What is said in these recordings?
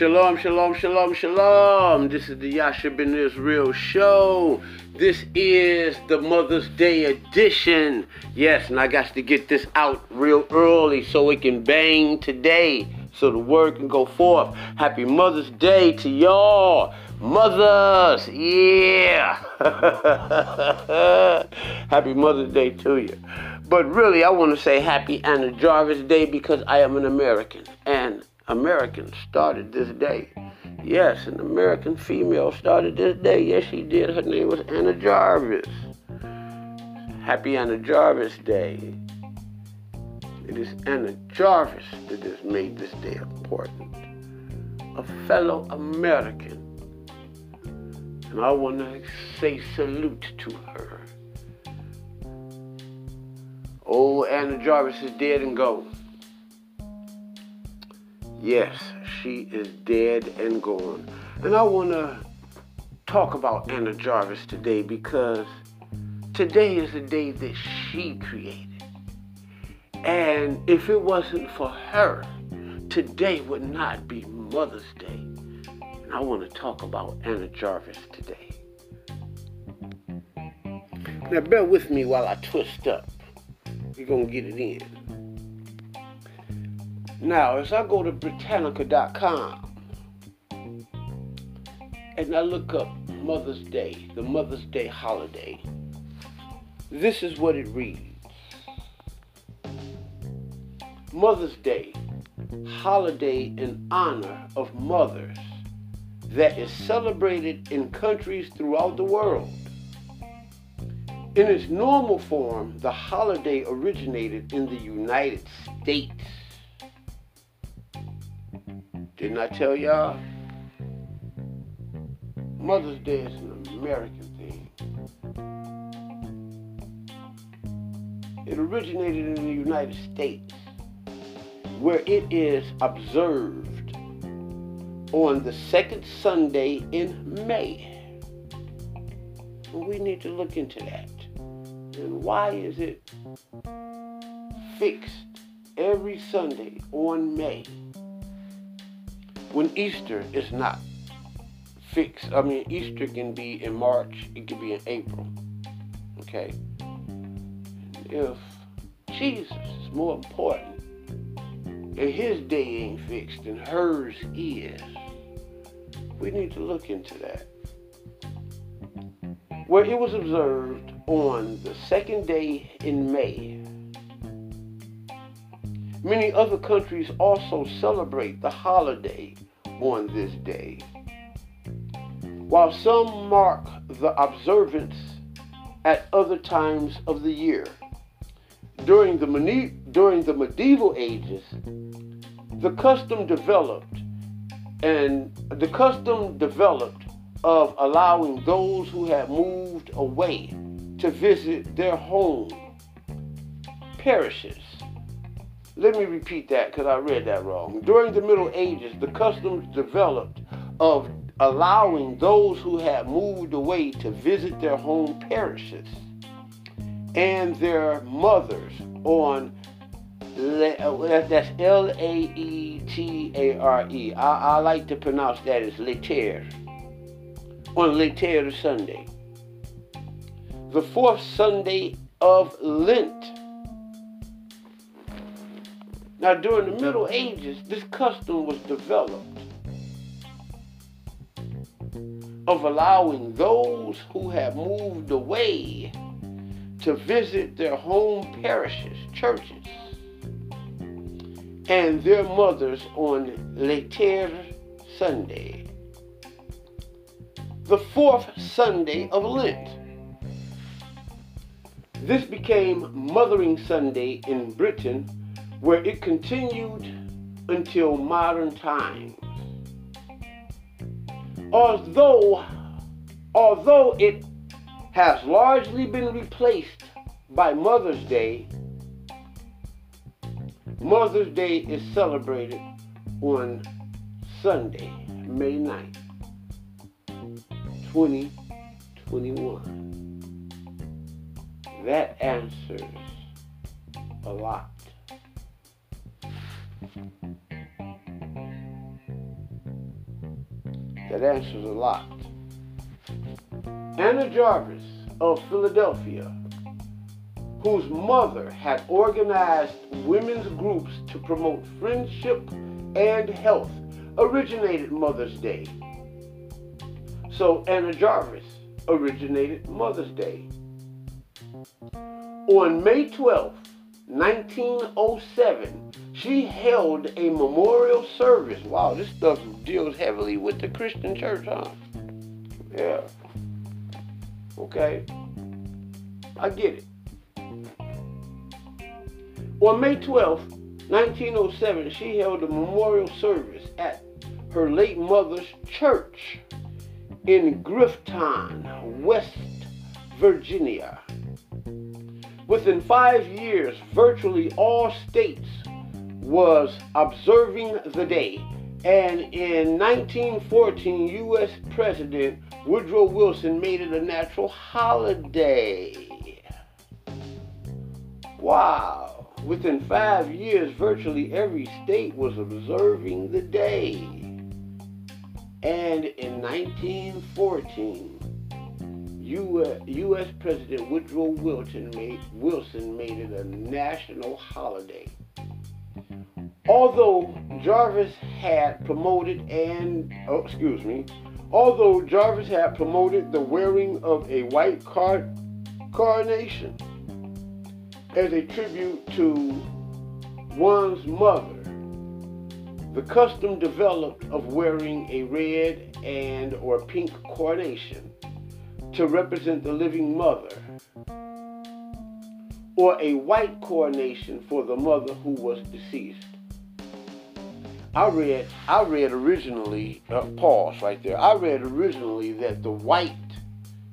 Shalom, shalom, shalom, shalom. This is the Yasha Ben Israel show. This is the Mother's Day edition. Yes, and I got to get this out real early so it can bang today, so the word can go forth. Happy Mother's Day to y'all. Mothers, yeah. happy Mother's Day to you. But really, I want to say happy Anna Jarvis Day because I am an American. And American started this day. Yes, an American female started this day. Yes, she did. Her name was Anna Jarvis. Happy Anna Jarvis Day. It is Anna Jarvis that has made this day important. A fellow American. And I want to say salute to her. Oh, Anna Jarvis is dead and gone. Yes, she is dead and gone. And I want to talk about Anna Jarvis today because today is the day that she created. And if it wasn't for her, today would not be Mother's Day. And I want to talk about Anna Jarvis today. Now, bear with me while I twist up. We're going to get it in. Now, as I go to Britannica.com and I look up Mother's Day, the Mother's Day holiday, this is what it reads Mother's Day, holiday in honor of mothers that is celebrated in countries throughout the world. In its normal form, the holiday originated in the United States didn't I tell y'all? Mother's Day is an American thing. It originated in the United States, where it is observed on the second Sunday in May. We need to look into that. And why is it fixed every Sunday on May? When Easter is not fixed, I mean, Easter can be in March, it can be in April. Okay? If Jesus is more important and his day ain't fixed and hers is, we need to look into that. Where it was observed on the second day in May, Many other countries also celebrate the holiday on this day. While some mark the observance at other times of the year. During the, during the medieval ages, the custom developed and the custom developed of allowing those who had moved away to visit their home parishes let me repeat that because I read that wrong. During the Middle Ages, the customs developed of allowing those who had moved away to visit their home parishes and their mothers on that's L A E T A R E. I, I like to pronounce that as Later. On Later Sunday. The fourth Sunday of Lent now, during the Middle mm-hmm. Ages, this custom was developed of allowing those who have moved away to visit their home parishes, churches, and their mothers on Later Sunday, the fourth Sunday of Lent. This became Mothering Sunday in Britain where it continued until modern times. Although, although it has largely been replaced by Mother's Day, Mother's Day is celebrated on Sunday, May 9th, 2021. That answers a lot. That answers a lot. Anna Jarvis of Philadelphia, whose mother had organized women's groups to promote friendship and health, originated Mother's Day. So Anna Jarvis originated Mother's Day. On May 12, 1907, she held a memorial service. Wow, this stuff deals heavily with the Christian church, huh? Yeah. Okay. I get it. On May 12, 1907, she held a memorial service at her late mother's church in Grafton, West Virginia. Within five years, virtually all states was observing the day. And in 1914, U.S. President Woodrow Wilson made it a natural holiday. Wow. Within five years, virtually every state was observing the day. And in 1914, U.S. President Woodrow Wilson made, Wilson made it a national holiday. Although Jarvis had promoted and, oh, excuse me, although Jarvis had promoted the wearing of a white car, carnation as a tribute to one's mother, the custom developed of wearing a red and or pink carnation to represent the living mother, or a white coronation for the mother who was deceased. I read, I read originally, uh, pause right there. I read originally that the white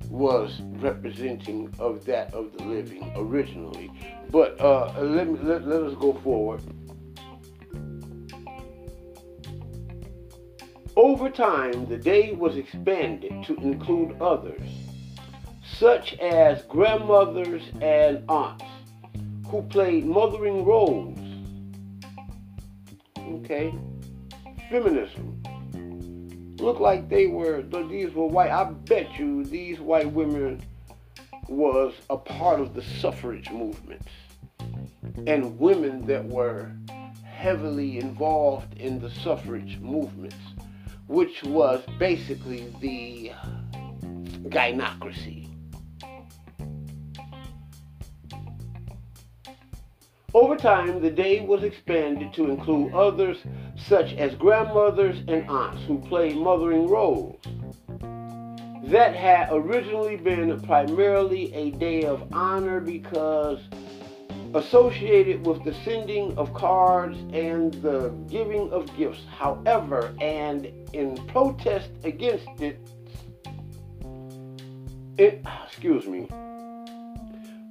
was representing of that of the living originally, but uh, let me let, let us go forward. Over time, the day was expanded to include others such as grandmothers and aunts who played mothering roles. Okay? Feminism. Looked like they were, these were white. I bet you these white women was a part of the suffrage movement. And women that were heavily involved in the suffrage movements, which was basically the gynocracy. Over time, the day was expanded to include others such as grandmothers and aunts who played mothering roles. That had originally been primarily a day of honor because associated with the sending of cards and the giving of gifts. However, and in protest against it, it excuse me,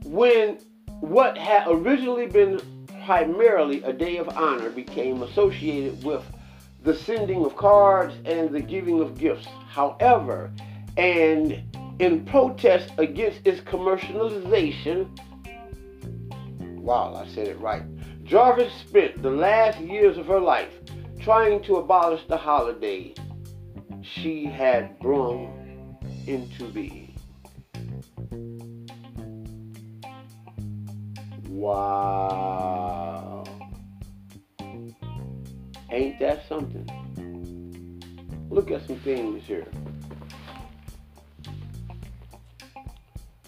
when what had originally been primarily a day of honor became associated with the sending of cards and the giving of gifts. However, and in protest against its commercialization, wow, I said it right. Jarvis spent the last years of her life trying to abolish the holiday she had brung into being. Wow. Ain't that something? Look at some things here.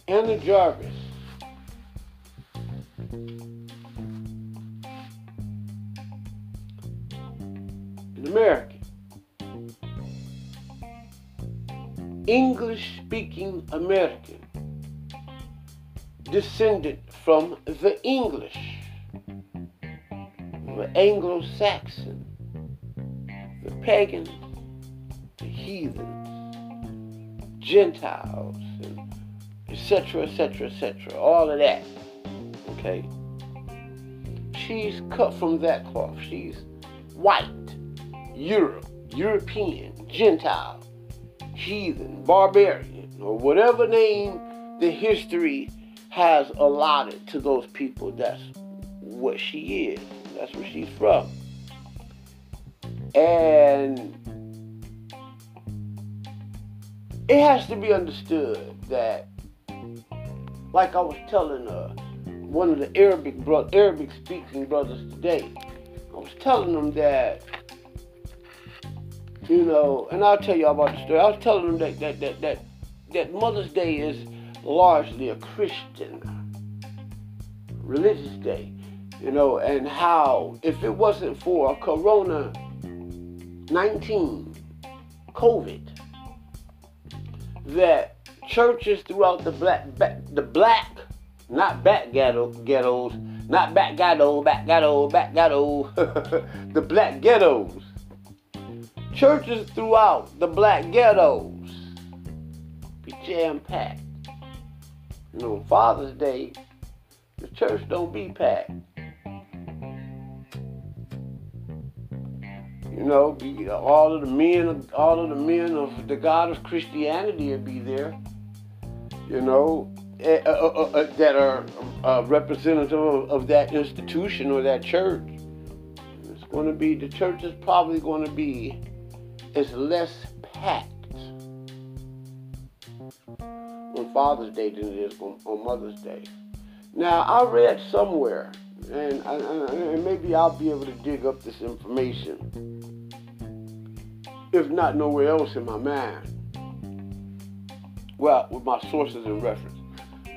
Anna Jarvis. An American. English speaking American descended from the English, the Anglo Saxon, the pagan, the heathens, Gentiles, etc., etc., etc., all of that. Okay? She's cut from that cloth. She's white, Europe, European, Gentile, heathen, barbarian, or whatever name the history has allotted to those people. That's what she is. That's where she's from. And it has to be understood that, like I was telling uh, one of the Arabic bro- Arabic speaking brothers today, I was telling them that, you know, and I'll tell you about the story. I was telling them that that that that, that Mother's Day is largely a Christian religious day, you know, and how if it wasn't for Corona 19, COVID, that churches throughout the black, the black, not back ghetto, ghettos, not back ghetto, back ghetto, back ghetto, the black ghettos. Churches throughout the black ghettos be jam packed. You know, Father's Day, the church don't be packed. You know, be, all of the men, all of the men of the God of Christianity will be there. You know, uh, uh, uh, that are representative of, of that institution or that church. It's going to be the church is probably going to be is less packed on Father's Day than it is on, on Mother's Day. Now, I read somewhere, and, and maybe I'll be able to dig up this information, if not nowhere else in my mind. Well, with my sources and reference.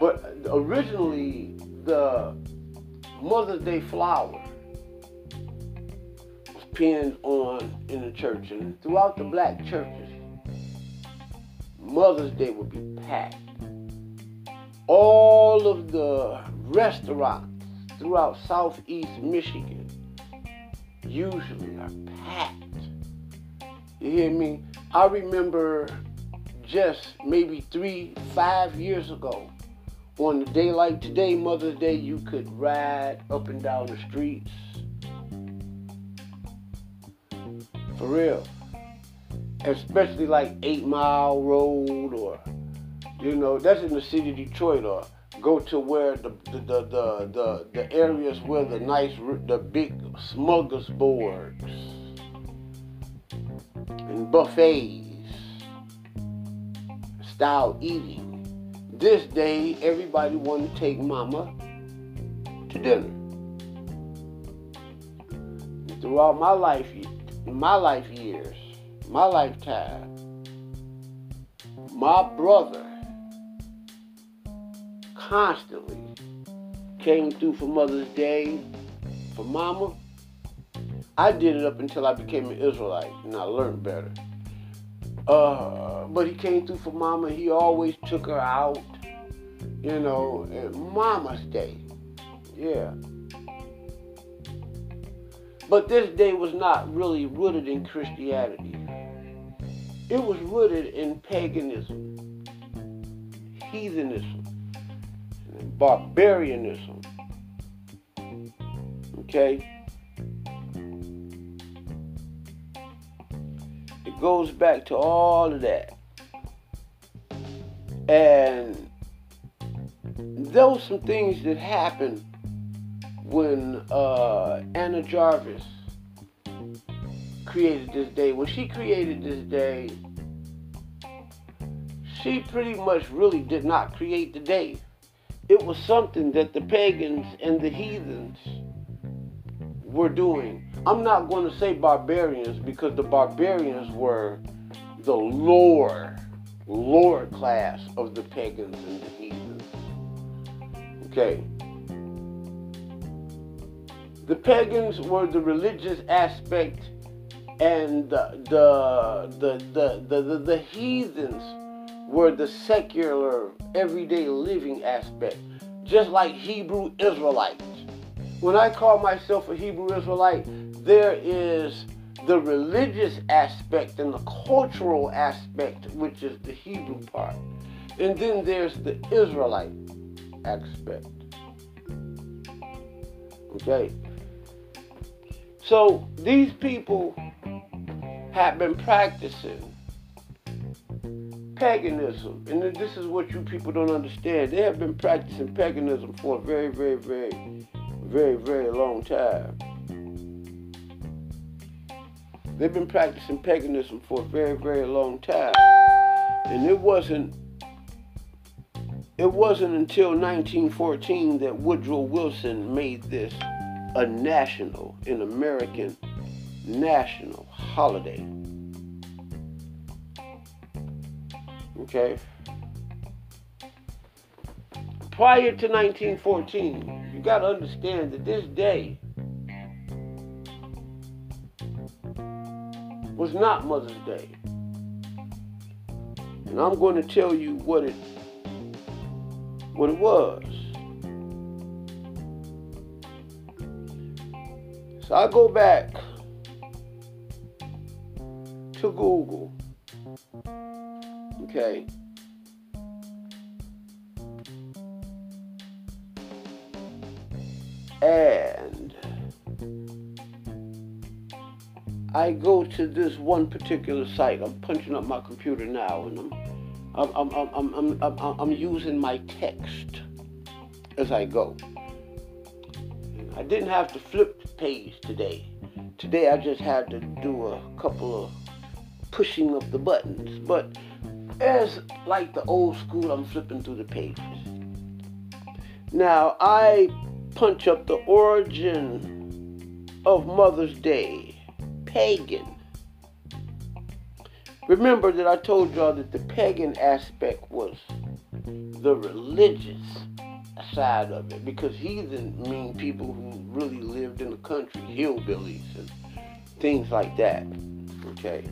But originally, the Mother's Day flower was pinned on in the church, and throughout the black churches, Mother's Day would be packed all of the restaurants throughout southeast Michigan usually are packed. You hear me? I remember just maybe three, five years ago, on a day like today, Mother's Day, you could ride up and down the streets. For real. Especially like Eight Mile Road or you know, that's in the city of Detroit, or go to where the the the the, the, the areas where the nice the big smorgasbords and buffets style eating. This day, everybody want to take mama to dinner. Throughout my life, my life years, my lifetime, my brother constantly came through for Mother's Day, for Mama. I did it up until I became an Israelite and I learned better. Uh, but he came through for Mama. He always took her out, you know, Mama's Day. Yeah. But this day was not really rooted in Christianity. It was rooted in paganism, heathenism barbarianism. Okay? It goes back to all of that. And there were some things that happened when uh, Anna Jarvis created this day. When she created this day, she pretty much really did not create the day it was something that the pagans and the heathens were doing. I'm not going to say barbarians because the barbarians were the lower, lower class of the pagans and the heathens. Okay. The pagans were the religious aspect and the the the the, the, the, the heathens were the secular, everyday living aspect, just like Hebrew Israelites. When I call myself a Hebrew Israelite, there is the religious aspect and the cultural aspect, which is the Hebrew part. And then there's the Israelite aspect. Okay? So these people have been practicing paganism, and this is what you people don't understand. They have been practicing paganism for a very, very, very, very, very long time. They've been practicing paganism for a very, very long time. And it wasn't it wasn't until 1914 that Woodrow Wilson made this a national, an American national holiday. Okay? Prior to 1914, you got to understand that this day was not Mother's Day. And I'm going to tell you what it what it was. So I go back to Google. Okay. And I go to this one particular site. I'm punching up my computer now and I'm I'm, I'm, I'm, I'm, I'm, I'm using my text as I go. I didn't have to flip the page today. Today I just had to do a couple of pushing of the buttons. But as like the old school, I'm flipping through the pages. Now I punch up the origin of Mother's Day, pagan. Remember that I told y'all that the pagan aspect was the religious side of it because heathen mean people who really lived in the country, hillbillies and things like that. Okay.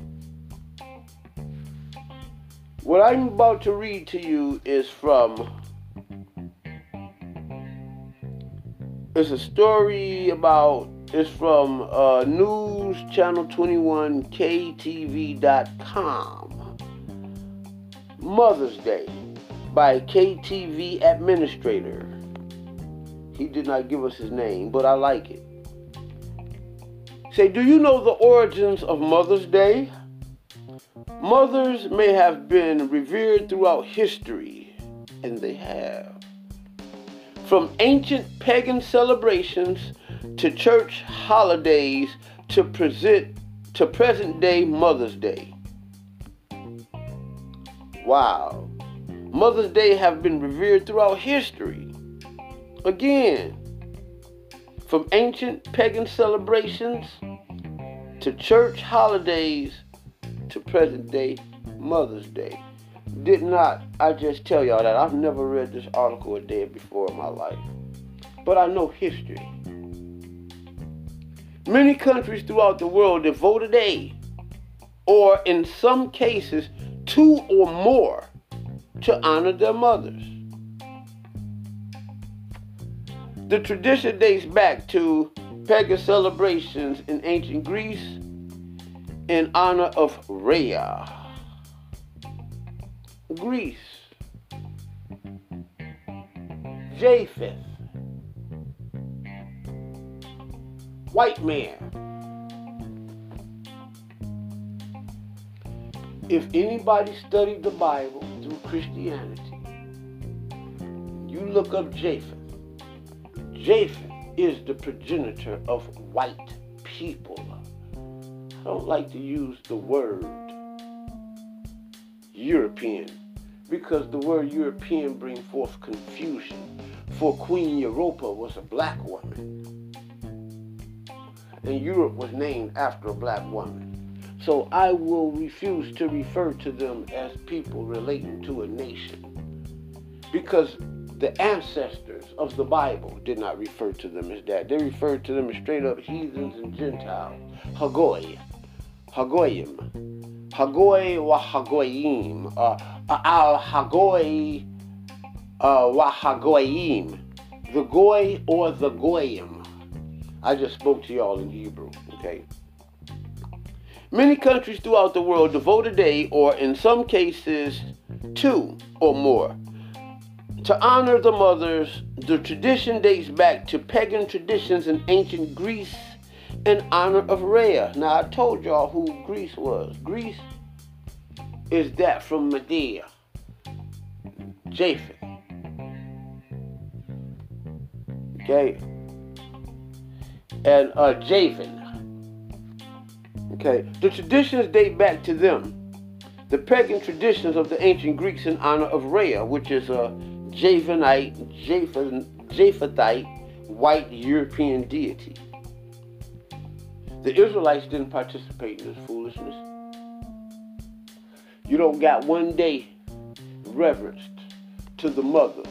What I'm about to read to you is from it's a story about it's from uh, News Channel 21 KTVZ.com. Mother's Day by KTVZ Administrator. He did not give us his name, but I like it. Say, do you know the origins of Mother's Day? Mothers may have been revered throughout history, and they have. From ancient pagan celebrations to church holidays to present to present day Mother's Day. Wow. Mother's Day have been revered throughout history. Again, from ancient pagan celebrations to church holidays to present day Mother's Day. Did not I just tell y'all that I've never read this article a day before in my life. But I know history. Many countries throughout the world devote a day, or in some cases, two or more to honor their mothers. The tradition dates back to pagan celebrations in ancient Greece in honor of Rhea. Greece. Japheth. White man. If anybody studied the Bible, through Christianity, you look up Japheth. Japheth is the progenitor of white people. I don't like to use the word European because the word European brings forth confusion. For Queen Europa was a black woman, and Europe was named after a black woman. So I will refuse to refer to them as people relating to a nation. Because the ancestors of the Bible did not refer to them as that. They referred to them as straight up heathens and Gentiles. Hagoy. Hagoyim. Hagoy wa Hagoyim. Uh, al Hagoy uh, wa Hagoyim. The Goy or the Goyim. I just spoke to y'all in Hebrew, okay? Many countries throughout the world devote a day, or in some cases, two or more, to honor the mothers. The tradition dates back to pagan traditions in ancient Greece in honor of Rhea. Now, I told y'all who Greece was. Greece is that from Medea, Japheth. Okay? And uh, Japheth. Okay, the traditions date back to them. The pagan traditions of the ancient Greeks in honor of Rhea, which is a Javanite, Japhethite, white European deity. The Israelites didn't participate in this foolishness. You don't got one day reverenced to the mothers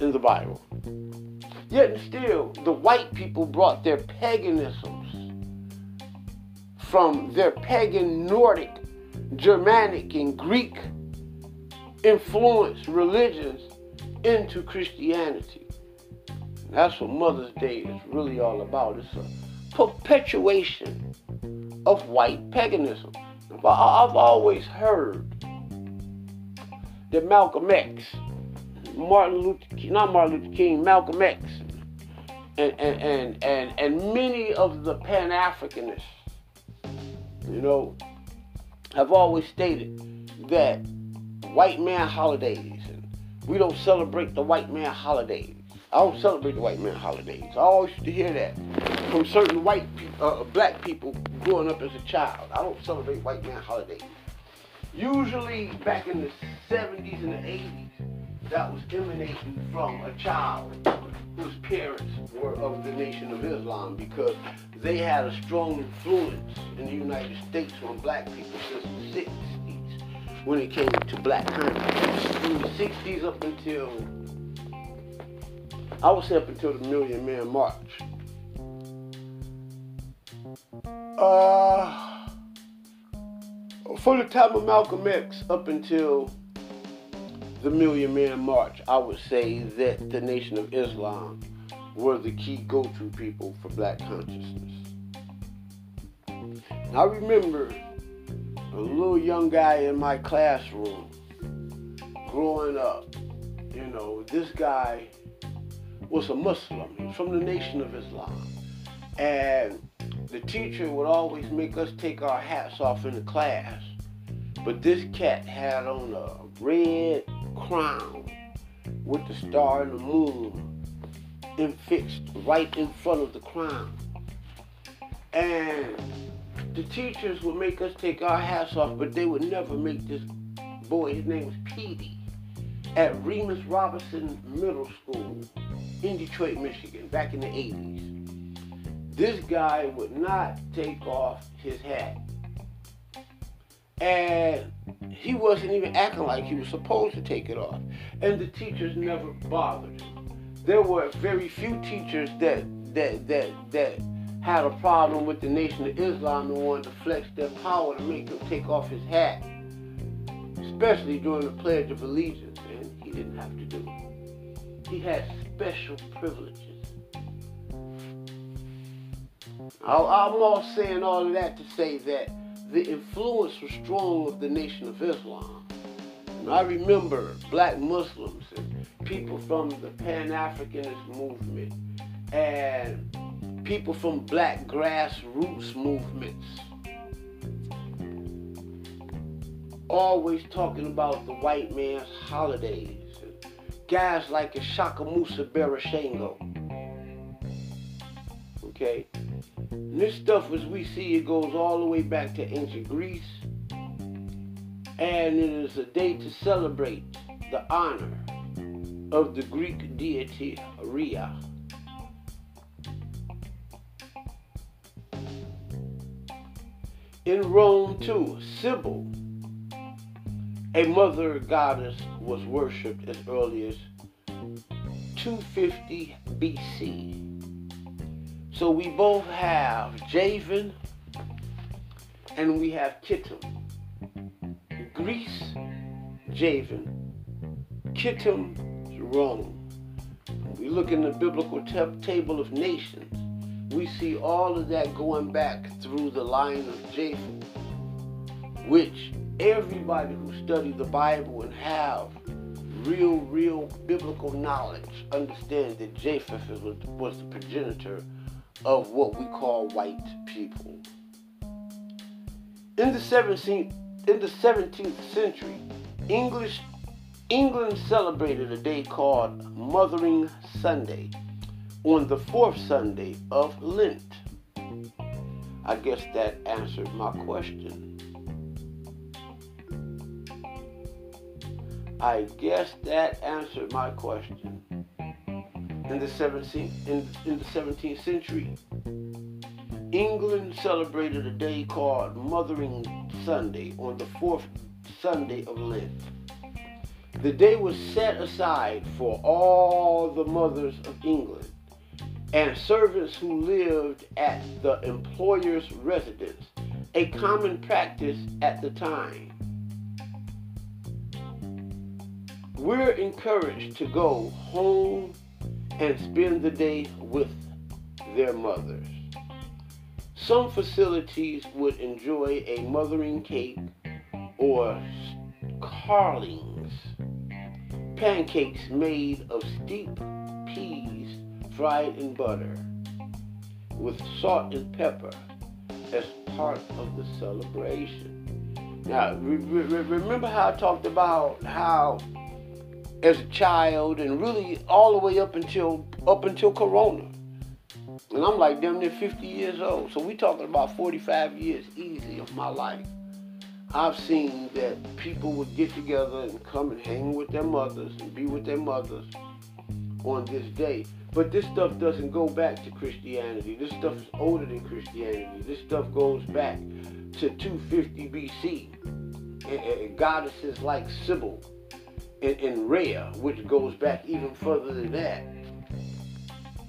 in the Bible. Yet still, the white people brought their paganisms from their pagan Nordic, Germanic, and Greek influenced religions into Christianity. That's what Mother's Day is really all about. It's a perpetuation of white paganism. I've always heard that Malcolm X, Martin Luther King, not Martin Luther King, Malcolm X, and, and, and, and, and many of the Pan Africanists, you know, have always stated that white man holidays, and we don't celebrate the white man holidays. I don't celebrate the white man holidays. I always used to hear that from certain white uh, black people growing up as a child. I don't celebrate white man holidays. Usually back in the 70s and the 80s, that was emanating from a child whose parents were of the Nation of Islam because they had a strong influence in the United States on black people since the 60s when it came to black country. From the 60s up until, I would say up until the Million Man March. Uh, from the time of Malcolm X up until the Million Man March, I would say that the Nation of Islam were the key go-to people for black consciousness. I remember a little young guy in my classroom growing up. You know, this guy was a Muslim. He was from the Nation of Islam. And the teacher would always make us take our hats off in the class. But this cat had on a red crown with the star and the moon and fixed right in front of the crown. And the teachers would make us take our hats off, but they would never make this boy, his name was Petey, at Remus Robinson Middle School in Detroit, Michigan, back in the 80s. This guy would not take off his hat. And he wasn't even acting like he was supposed to take it off. And the teachers never bothered. him. There were very few teachers that that that that had a problem with the Nation of Islam and wanted to flex their power to make him take off his hat. Especially during the Pledge of Allegiance, and he didn't have to do it. He had special privileges. I'm all saying all of that to say that the influence was strong of the Nation of Islam. And I remember black Muslims and people from the Pan Africanist movement and people from black grassroots movements always talking about the white man's holidays. Guys like Ishakamusa Barashango. Okay? Mm. And this stuff, as we see, it goes all the way back to ancient Greece. And it is a day to celebrate the honor of the Greek deity Rhea. In Rome, too, Cybele, a mother goddess, was worshipped as early as 250 BC. So we both have Javan and we have Kittim. Greece, Javan. Kittim, Rome. We look in the biblical t- table of nations. We see all of that going back through the line of Japheth, which everybody who study the Bible and have real, real biblical knowledge understands that Japheth was, was the progenitor of what we call white people. In the 17th, in the 17th century, English England celebrated a day called Mothering Sunday on the fourth Sunday of Lent. I guess that answered my question. I guess that answered my question. In the 17th, in, in the 17th century, England celebrated a day called Mothering Sunday on the fourth Sunday of Lent. The day was set aside for all the mothers of England and servants who lived at the employer's residence, a common practice at the time. We're encouraged to go home and spend the day with their mothers. Some facilities would enjoy a mothering cake or carlings, pancakes made of steep peas fried in butter with salt and pepper as part of the celebration. Now, re- re- remember how I talked about how as a child and really all the way up until up until Corona. And I'm like damn near 50 years old. So we talking about 45 years easy of my life. I've seen that people would get together and come and hang with their mothers and be with their mothers on this day. But this stuff doesn't go back to Christianity. This stuff is older than Christianity. This stuff goes back to 250 BC. And, goddesses like Cybele and, and Rhea, which goes back even further than that.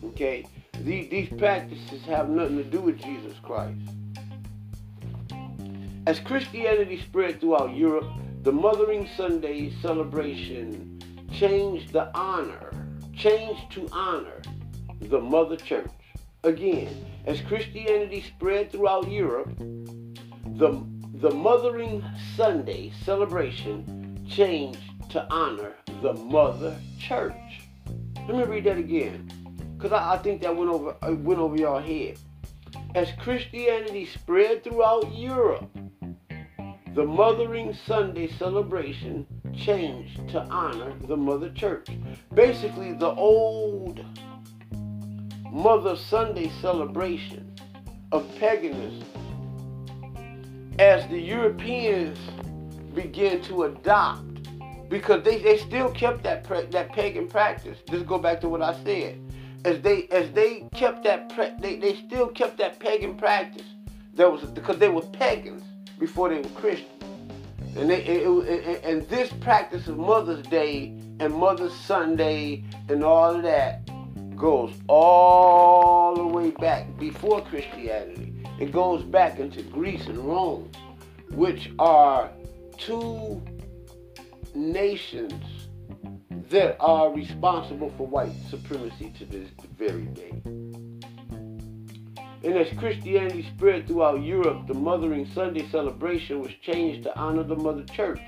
Okay? These, these practices have nothing to do with Jesus Christ. As Christianity spread throughout Europe, the Mothering Sunday celebration changed the honor, changed to honor the Mother Church. Again, as Christianity spread throughout Europe, the, the Mothering Sunday celebration changed to honor the Mother Church. Let me read that again, because I, I, think that went over uh, went over your head. As Christianity spread throughout Europe, the Mothering Sunday celebration changed to honor the Mother Church. Basically, the old Mother Sunday celebration of paganism, as the Europeans began to adopt because they, they still kept that that pagan practice. Just go back to what I said. As they as they kept that they, they still kept that pagan practice. That was because they were pagans before they were Christians. And they it, it, and this practice of Mother's Day and Mother's Sunday and all of that goes all the way back before Christianity. It goes back into Greece and Rome, which are two nations that are responsible for white supremacy to this very day. And as Christianity spread throughout Europe, the Mothering Sunday celebration was changed to honor the Mother Church.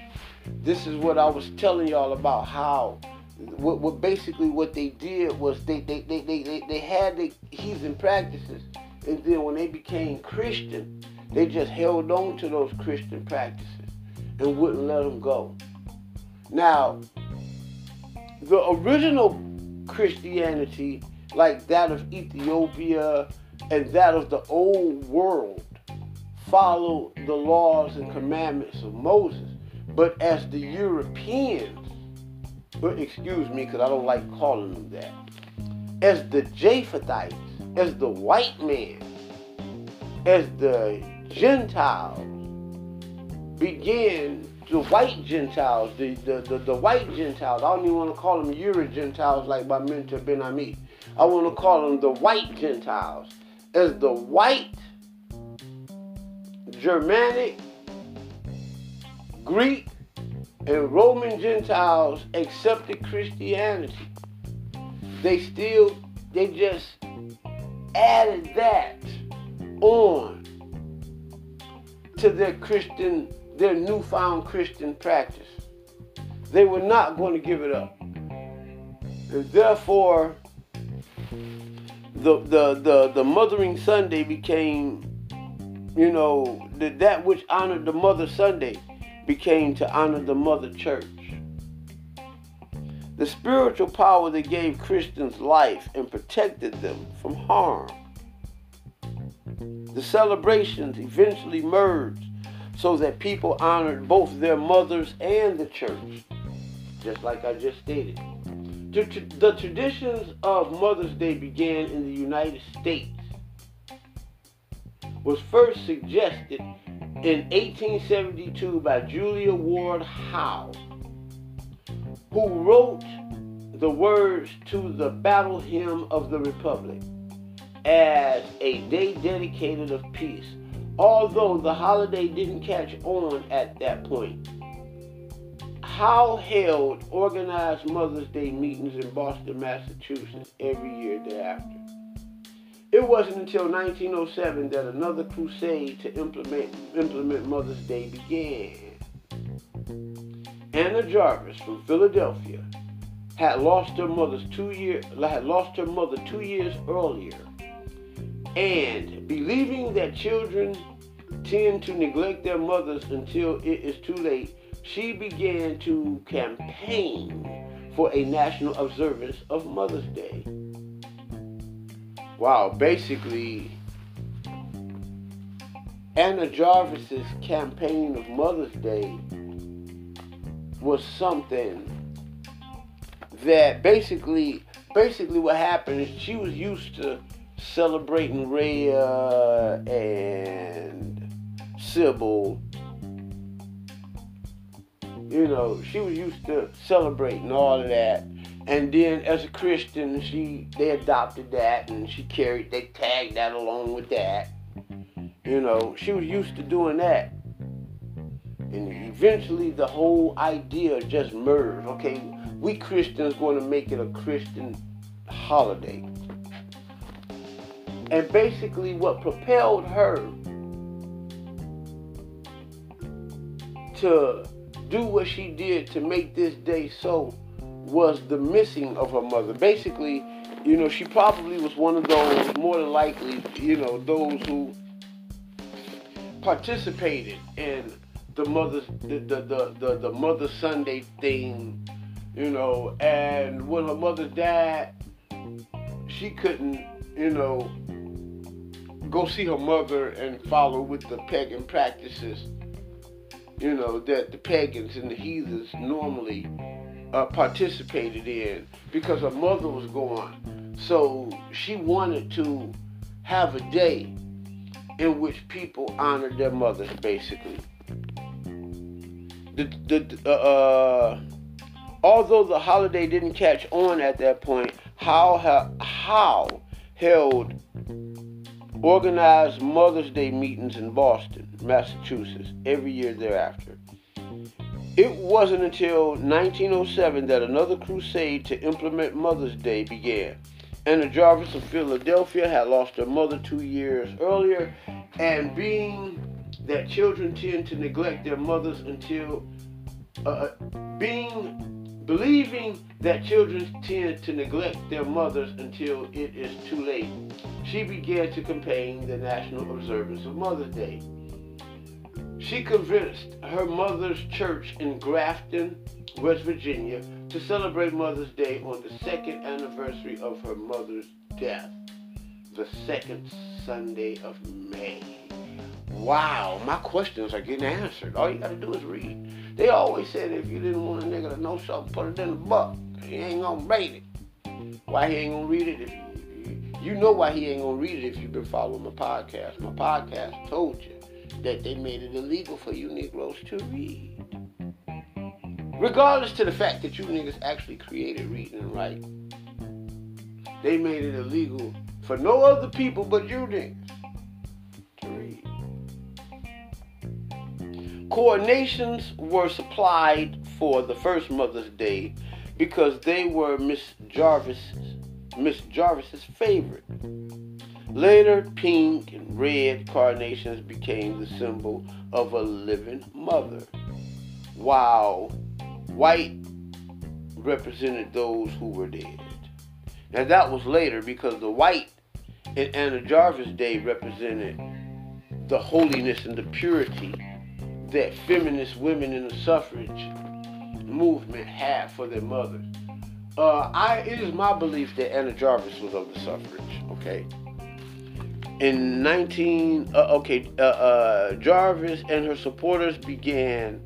This is what I was telling y'all about how what, what basically what they did was they they, they, they, they, they had the heathen practices and then when they became Christian, they just held on to those Christian practices and wouldn't let them go. Now, the original Christianity, like that of Ethiopia and that of the old world, followed the laws and commandments of Moses. But as the Europeans, but excuse me because I don't like calling them that, as the Japhethites, as the white man, as the Gentiles began the white Gentiles, the, the, the, the, white Gentiles, I don't even want to call them Euro Gentiles like my mentor Ben Ammi. I want to call them the white Gentiles. As the white, Germanic, Greek, and Roman Gentiles accepted Christianity, they still, they just added that on to their Christian their newfound Christian practice. They were not going to give it up. And therefore, the, the, the, the Mothering Sunday became, you know, the, that which honored the Mother Sunday became to honor the Mother Church. The spiritual power that gave Christians life and protected them from harm. The celebrations eventually merged so that people honored both their mothers and the church. just like I just stated. The traditions of Mother's Day began in the United States. Was first suggested in 1872 by Julia Ward Howe, who wrote the words to the Battle Hymn of the Republic as a day dedicated of peace, although the holiday didn't catch on at that point. Howe held organized Mother's Day meetings in Boston, Massachusetts every year thereafter. It wasn't until 1907 that another crusade to implement, implement Mother's Day began. Anna Jarvis from Philadelphia had lost her mother two year had lost her mother two years earlier, and believing that children tend to neglect their mothers until it is too late, she began to campaign for a national observance of Mother's Day. Wow, basically, Anna Jarvis's campaign of Mother's Day was something that basically, basically what happened is she was used to celebrating Rhea and Cybele. You know, she was used to celebrating all of that. And then as a Christian, she they adopted that and she carried they tagged that along with that. You know, she was used to doing that. And eventually the whole idea just merged. Okay, we Christians going to make it a Christian holiday. And basically, what propelled her to do what she did to make this day so was the missing of her mother. Basically, you know, she probably was one of those, more than likely, you know, those who participated in the mother's the the the, the, the mother Sunday thing, you know, and when her mother died, she couldn't, you know, go see her mother and follow with the pagan practices, you know, that the pagans and the heathens normally uh, participated in because her mother was gone. So she wanted to have a day in which people honored their mothers, basically. The, the, uh, uh, although the holiday didn't catch on at that point, how, Howe held organized Mother's Day meetings in Boston, Massachusetts, every year thereafter. It wasn't until 1907 that another crusade to implement Mother's Day began. Anna Jarvis of Philadelphia had lost her mother two years earlier, and being that children tend to neglect their mothers until uh, uh being believing that children tend to neglect their mothers until it is too late, she began to campaign the national observance of Mother's Day. She convinced her mother's church in Grafton, West Virginia, to celebrate Mother's Day on the second anniversary of her mother's death, the second Sunday of May. Wow, my questions are getting answered. All you gotta do is read. They always said if you didn't want a nigga to know something, put it in the book. He ain't gonna read it. Why he ain't gonna read it? If you, you know why he ain't gonna read it if you've been following my podcast. My podcast told you that they made it illegal for you Negroes to read. Regardless to the fact that you niggas actually created reading and writing. They made it illegal for no other people but you niggas Carnations were supplied for the first Mother's Day because they were Miss Jarvis Miss Jarvis's favorite. Later, pink and red carnations became the symbol of a living mother, while white represented those who were dead. Now that was later because the white in Anna Jarvis Day represented the holiness and the purity that feminist women in the suffrage movement had for their mothers. Uh, I, it is my belief that Anna Jarvis was of the suffrage. Okay, in 19 uh, okay uh, uh, jarvis and her supporters began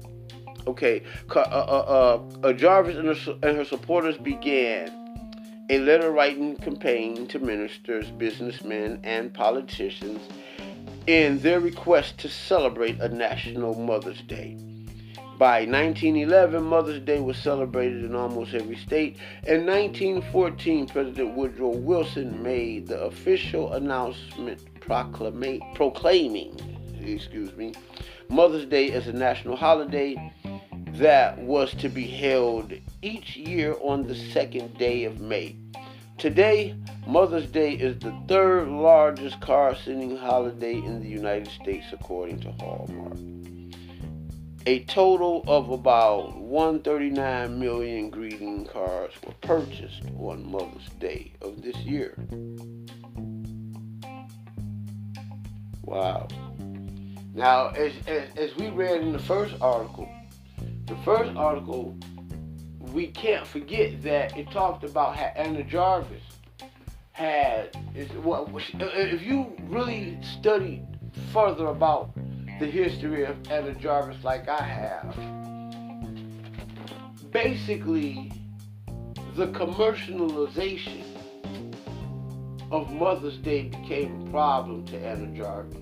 Okay, uh, uh, Jarvis and her, and her supporters began a letter writing campaign to ministers, businessmen, and politicians in their request to celebrate a National Mother's Day. By 1911, Mother's Day was celebrated in almost every state. In 1914, President Woodrow Wilson made the official announcement proclaiming, excuse me, Mother's Day as a national holiday that was to be held each year on the second day of May. Today, Mother's Day is the third largest card sending holiday in the United States, according to Hallmark. A total of about 139 million greeting cards were purchased on Mother's Day of this year. Wow. Now, as, as, as we read in the first article, the first article, we can't forget that it talked about how Anna Jarvis had. Is, well, uh, if you really studied further about the history of Anna Jarvis like I have, basically the commercialization of Mother's Day became a problem to Anna Jarvis.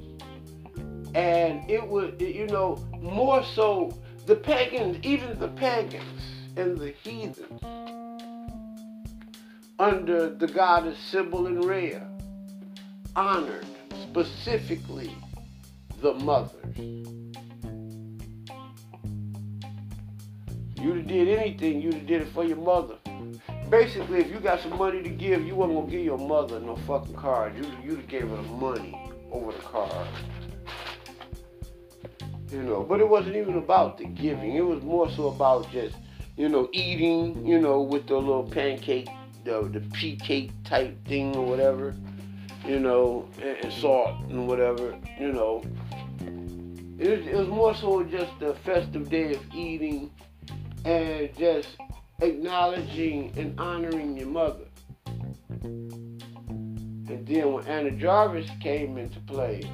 And it was, you know, more so the pagans, even the pagans and the heathens, under the goddess Cybele and Rhea, honored specifically the mothers. You'd have did anything, you'd have did it for your mother. Basically, if you got some money to give, you wasn't gonna give your mother no fucking card. You you'd have gave her the money over the card. You know, but it wasn't even about the giving. It was more so about just, you know, eating, you know, with the little pancake, the the pea cake type thing or whatever, you know, and, and salt and whatever, you know. It, it was more so just a festive day of eating and just acknowledging and honoring your mother. And then when Anna Jarvis came into play,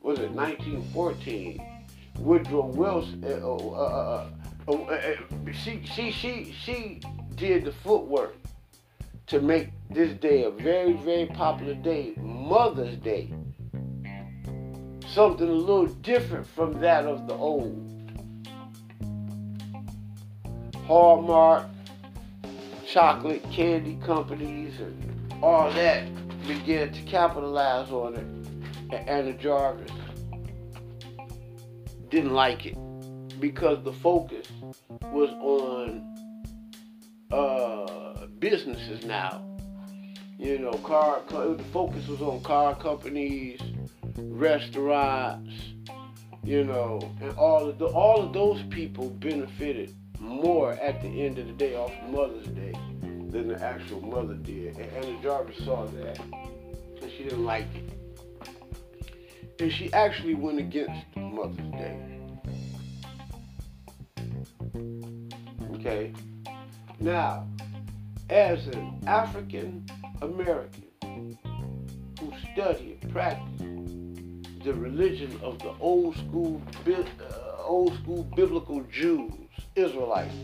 was it 1914? Woodrow Wilson, uh, uh, uh, uh, Oh, uh, uh, she, she, she, she did the footwork to make this day a very, very popular day, Mother's Day. Something a little different from that of the old. Hallmark, chocolate candy companies, and all that began to capitalize on it. And Anna Jarvis didn't like it because the focus was on uh, businesses now. You know, car. The focus was on car companies, restaurants. You know, and all of the, all of those people benefited more at the end of the day off Mother's Day than the actual mother did. And Anna Jarvis saw that, and she didn't like it. And she actually went against Mother's Day. Okay? Now, as an African American who studied and practiced the religion of the old school, uh, old school biblical Jews, Israelites,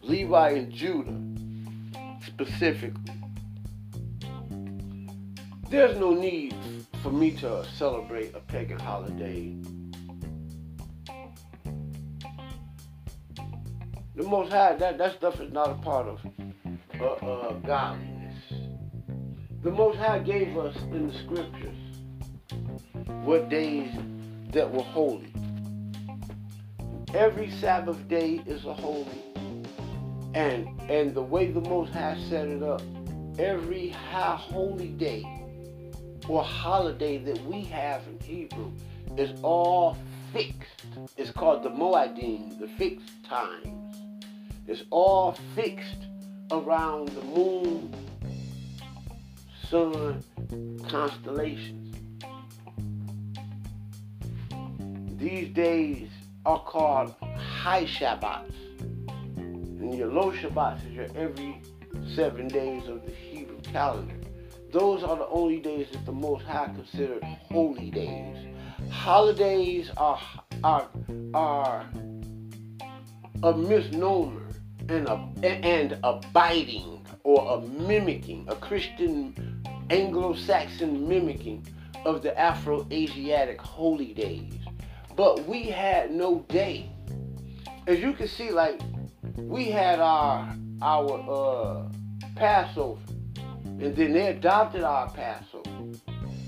Levi and Judah specifically. There's no need for me to celebrate a pagan holiday. The Most High, that, that stuff is not a part of uh, uh, godliness. The Most High gave us in the scriptures what days that were holy. Every Sabbath day is a holy. And and the way the Most High set it up, every high holy day or holiday that we have in Hebrew is all fixed. It's called the Moedim, the fixed times. It's all fixed around the moon, sun, constellations. These days are called high Shabbats. And your low Shabbats is your every seven days of the Hebrew calendar. Those are the only days that the Most High considered holy days. holidays are are are a misnomer and a and a biting or a mimicking, a Christian Anglo-Saxon mimicking of the Afro-Asiatic holy days. But we had no day. As you can see, like we had our our uh, Passover, and then they adopted our Passover,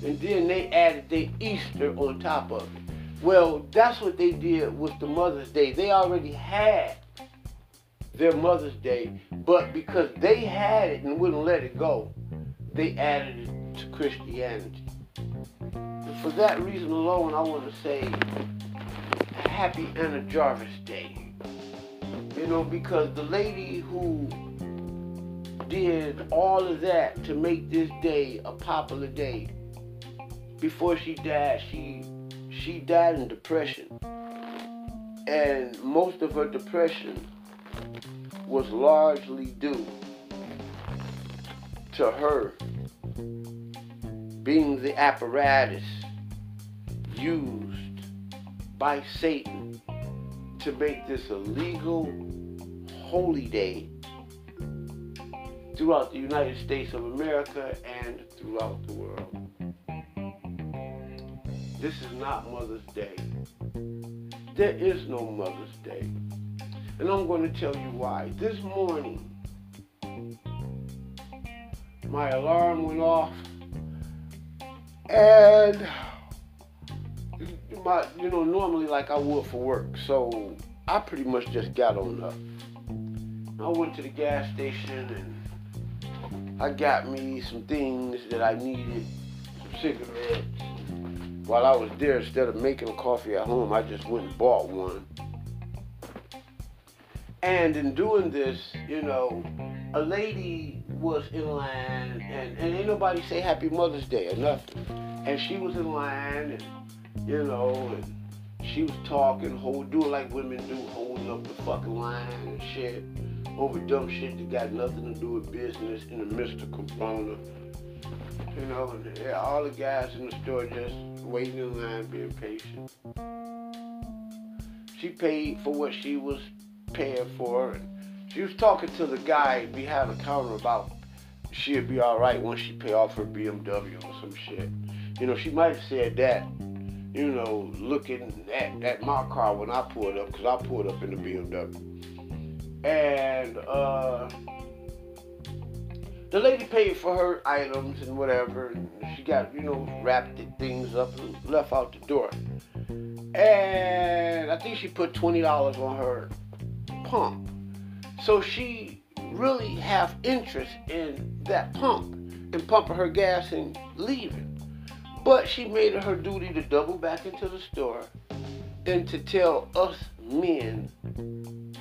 and then they added their Easter on top of it. Well, that's what they did with the Mother's Day. They already had their Mother's Day, but because they had it and wouldn't let it go, they added it to Christianity. And for that reason alone, I want to say Happy Anna Jarvis Day. You know, because the lady who did all of that to make this day a popular day, before she died, she she died in depression. And most of her depression was largely due to her being the apparatus used by Satan to make this a legal holy day throughout the United States of America and throughout the world. This is not Mother's Day. There is no Mother's Day. And I'm going to tell you why. This morning, my alarm went off, and my, you know, normally like I would for work. So I pretty much just got on up. I went to the gas station and I got me some things that I needed, some cigarettes. While I was there, instead of making coffee at home, I just went and bought one. And in doing this, you know, a lady was in line, and, and ain't nobody say Happy Mother's Day or nothing. And she was in line, and you know, and she was talking, hold, doing like women do, holding up the fucking line and shit over dumb shit that got nothing to do with business in the midst of Corona. You know, and all the guys in the store just waiting in line, being patient. She paid for what she was paying for, and she was talking to the guy behind the counter about she'd be all right once she pay off her BMW or some shit. You know, she might have said that you know, looking at, at my car when I pulled up, because I pulled up in the BMW. And uh, the lady paid for her items and whatever. And she got, you know, wrapped the things up and left out the door. And I think she put $20 on her pump. So she really have interest in that pump and pumping her gas and leaving. But she made it her duty to double back into the store and to tell us men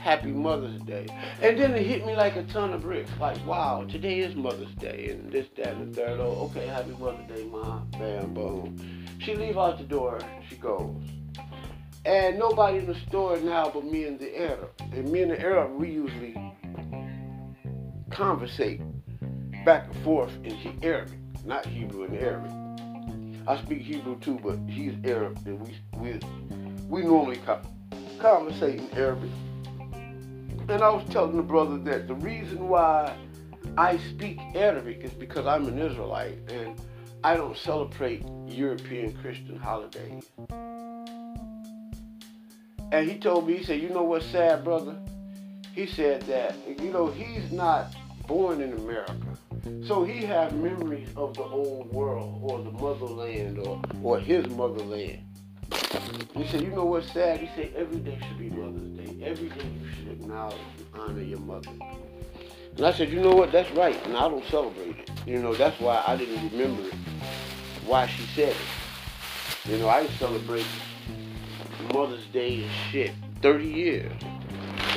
happy Mother's Day. And then it hit me like a ton of bricks. Like, wow, today is Mother's Day and this, that, and the third. Oh, okay, happy Mother's Day, Mom. Bam, boom. She leave out the door, she goes. And nobody in the store now but me and the Arab. And me and the Arab, we usually conversate back and forth in Arabic, not Hebrew and Arabic. I speak Hebrew too, but he's Arab, and we we we normally conversate in Arabic. And I was telling the brother that the reason why I speak Arabic is because I'm an Israelite and I don't celebrate European Christian holidays. And he told me, he said, you know what's sad, brother? He said that, you know, he's not born in America. So he has memories of the old world or the motherland or, or his motherland. He said, you know what's sad? He said, every day should be Mother's Day. Every day you should acknowledge and honor your mother. And I said, you know what? That's right. And I don't celebrate it. You know, that's why I didn't remember it, why she said it. You know, I celebrate Mother's Day and shit 30 years.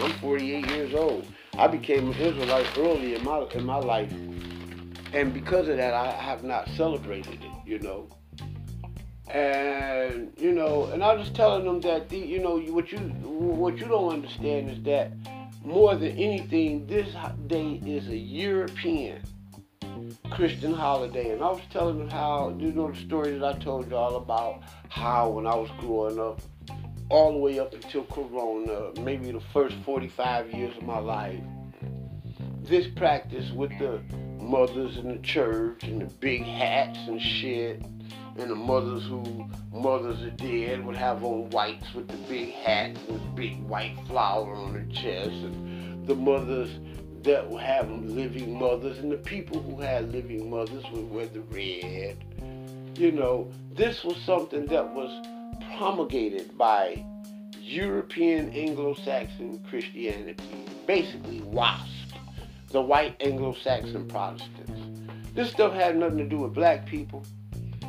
I'm 48 years old. I became an Israelite early in my in my life and because of that, I have not celebrated it, you know. And you know, and I was telling them that the, you know what you what you don't understand is that more than anything, this day is a European Christian holiday, and I was telling them how, you know, the story that I told y'all about how when I was growing up, all the way up until Corona, maybe the first 45 years of my life, this practice with the mothers in the church and the big hats and shit, and the mothers who mothers are dead would have on whites with the big hats and the big white flower on their chest, and the mothers that would have living mothers, and the people who had living mothers would wear the red. You know, this was something that was promulgated by European Anglo-Saxon Christianity, basically WASP the white Anglo-Saxon Protestants. This stuff had nothing to do with black people.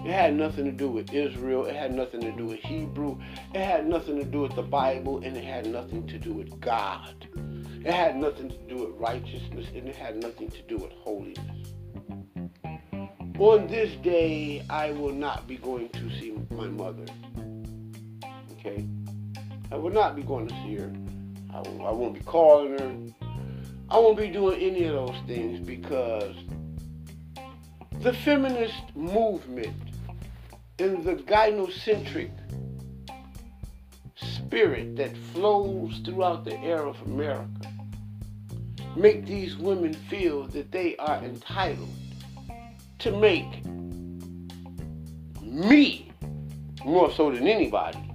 It had nothing to do with Israel. It had nothing to do with Hebrew. It had nothing to do with the Bible, and it had nothing to do with God. It had nothing to do with righteousness, and it had nothing to do with holiness. On this day, I will not be going to see my mother. Okay? I will not be going to see her. I, I won't be calling her. I won't be doing any of those things because the feminist movement and the gynocentric spirit that flows throughout the air of America make these women feel that they are entitled to make me more so than anybody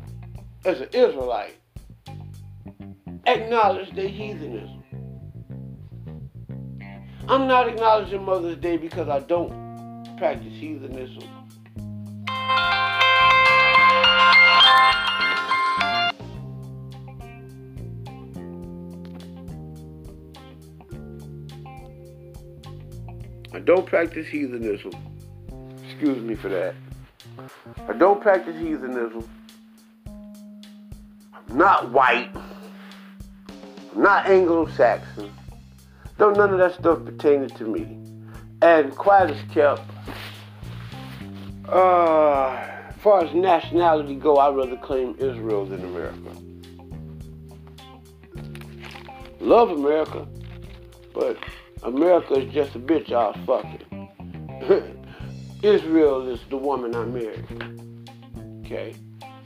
as an Israelite acknowledge their heathenism. I'm not acknowledging Mother's Day because I don't practice heathenism. I don't practice heathenism. Excuse me for that. I don't practice heathenism. Not white. Not Anglo Saxon. Don't none of that stuff pertaining to me. And quiet as kept, uh, as far as nationality go, I'd rather claim Israel than America. Love America, but America is just a bitch I was fucking. Israel is the woman I married. Okay?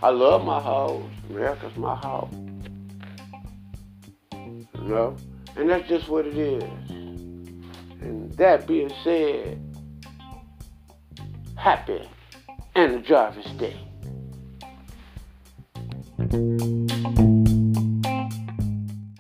I love my house. America's my house. You know? And that's just what it is. And that being said, happy Anna Jarvis Day.